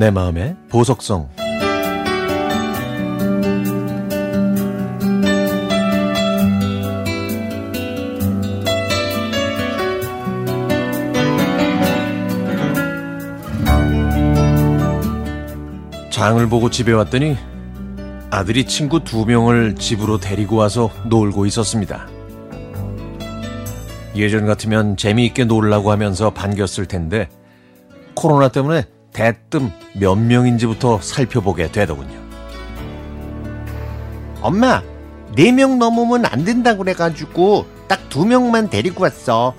내 마음의 보석성 장을 보고 집에 왔더니 아들이 친구 두 명을 집으로 데리고 와서 놀고 있었습니다. 예전 같으면 재미있게 놀라고 하면서 반겼을 텐데 코로나 때문에 대뜸 몇 명인지부터 살펴보게 되더군요. 엄마, 네 명 넘으면 안 된다고 그래가지고 딱 두 명만 데리고 왔어.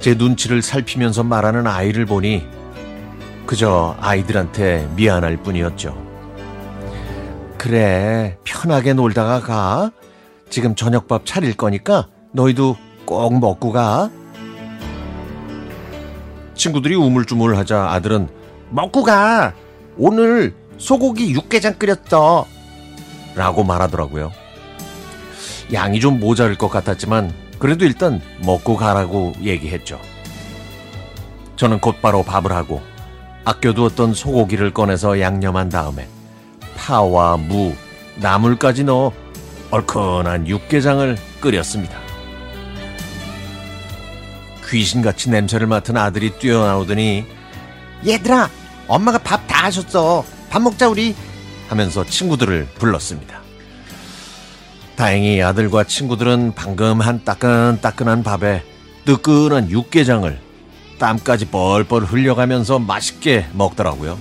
제 눈치를 살피면서 말하는 아이를 보니 그저 아이들한테 미안할 뿐이었죠. 그래, 편하게 놀다가 가. 지금 저녁밥 차릴 거니까 너희도 꼭 먹고 가. 친구들이 우물쭈물하자 아들은 먹고 가. 오늘 소고기 육개장 끓였어. 라고 말하더라고요. 양이 좀 모자랄 것 같았지만 그래도 일단 먹고 가라고 얘기했죠. 저는 곧바로 밥을 하고 아껴두었던 소고기를 꺼내서 양념한 다음에 파와 무, 나물까지 넣어 얼큰한 육개장을 끓였습니다. 귀신같이 냄새를 맡은 아들이 뛰어나오더니 얘들아, 엄마가 밥 다 하셨어. 밥 먹자 우리. 하면서 친구들을 불렀습니다. 다행히 아들과 친구들은 방금 한 따끈따끈한 밥에 뜨끈한 육개장을 땀까지 뻘뻘 흘려가면서 맛있게 먹더라고요.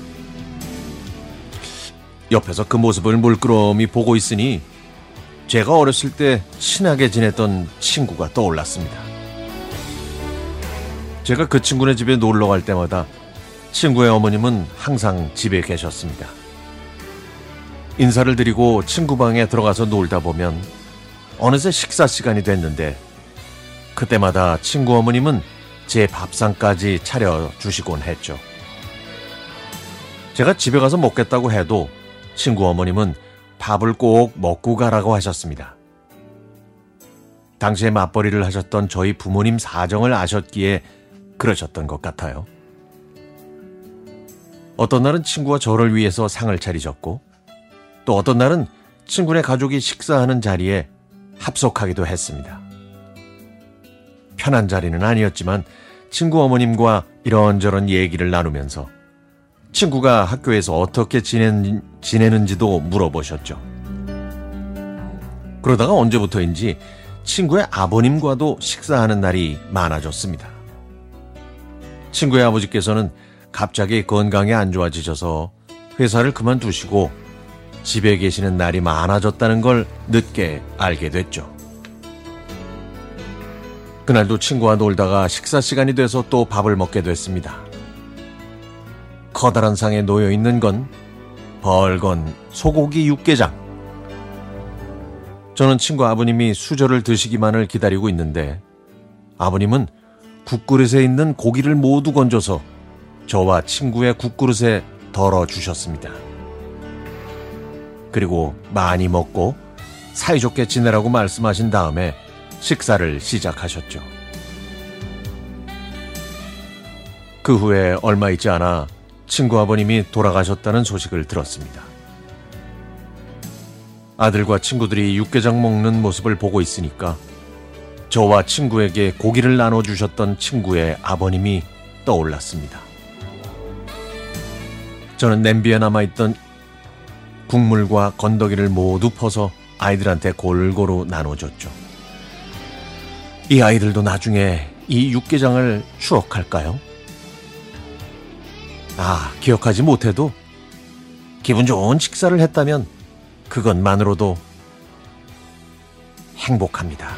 옆에서 그 모습을 물끄러미 보고 있으니 제가 어렸을 때 친하게 지냈던 친구가 떠올랐습니다. 제가 그 친구네 집에 놀러 갈 때마다 친구의 어머님은 항상 집에 계셨습니다. 인사를 드리고 친구 방에 들어가서 놀다 보면 어느새 식사 시간이 됐는데 그때마다 친구 어머님은 제 밥상까지 차려 주시곤 했죠. 제가 집에 가서 먹겠다고 해도 친구 어머님은 밥을 꼭 먹고 가라고 하셨습니다. 당시에 맞벌이를 하셨던 저희 부모님 사정을 아셨기에 그러셨던 것 같아요. 어떤 날은 친구와 저를 위해서 상을 차리셨고, 또 어떤 날은 친구네 가족이 식사하는 자리에 합석하기도 했습니다. 편한 자리는 아니었지만 친구 어머님과 이런저런 얘기를 나누면서 친구가 학교에서 어떻게 지낸, 지내는지도 물어보셨죠. 그러다가 언제부터인지 친구의 아버님과도 식사하는 날이 많아졌습니다. 친구의 아버지께서는 갑자기 건강이 안 좋아지셔서 회사를 그만두시고 집에 계시는 날이 많아졌다는 걸 늦게 알게 됐죠. 그날도 친구와 놀다가 식사 시간이 돼서 또 밥을 먹게 됐습니다. 커다란 상에 놓여 있는 건 벌건 소고기 육개장. 저는 친구 아버님이 수저를 드시기만을 기다리고 있는데 아버님은 국그릇에 있는 고기를 모두 건져서 저와 친구의 국그릇에 덜어 주셨습니다. 그리고 많이 먹고 사이좋게 지내라고 말씀하신 다음에 식사를 시작하셨죠. 그 후에 얼마 있지 않아 친구 아버님이 돌아가셨다는 소식을 들었습니다. 아들과 친구들이 육개장 먹는 모습을 보고 있으니까 저와 친구에게 고기를 나눠주셨던 친구의 아버님이 떠올랐습니다. 저는 냄비에 남아있던 국물과 건더기를 모두 퍼서 아이들한테 골고루 나눠줬죠. 이 아이들도 나중에 이 육개장을 추억할까요? 아, 기억하지 못해도 기분 좋은 식사를 했다면 그것만으로도 행복합니다.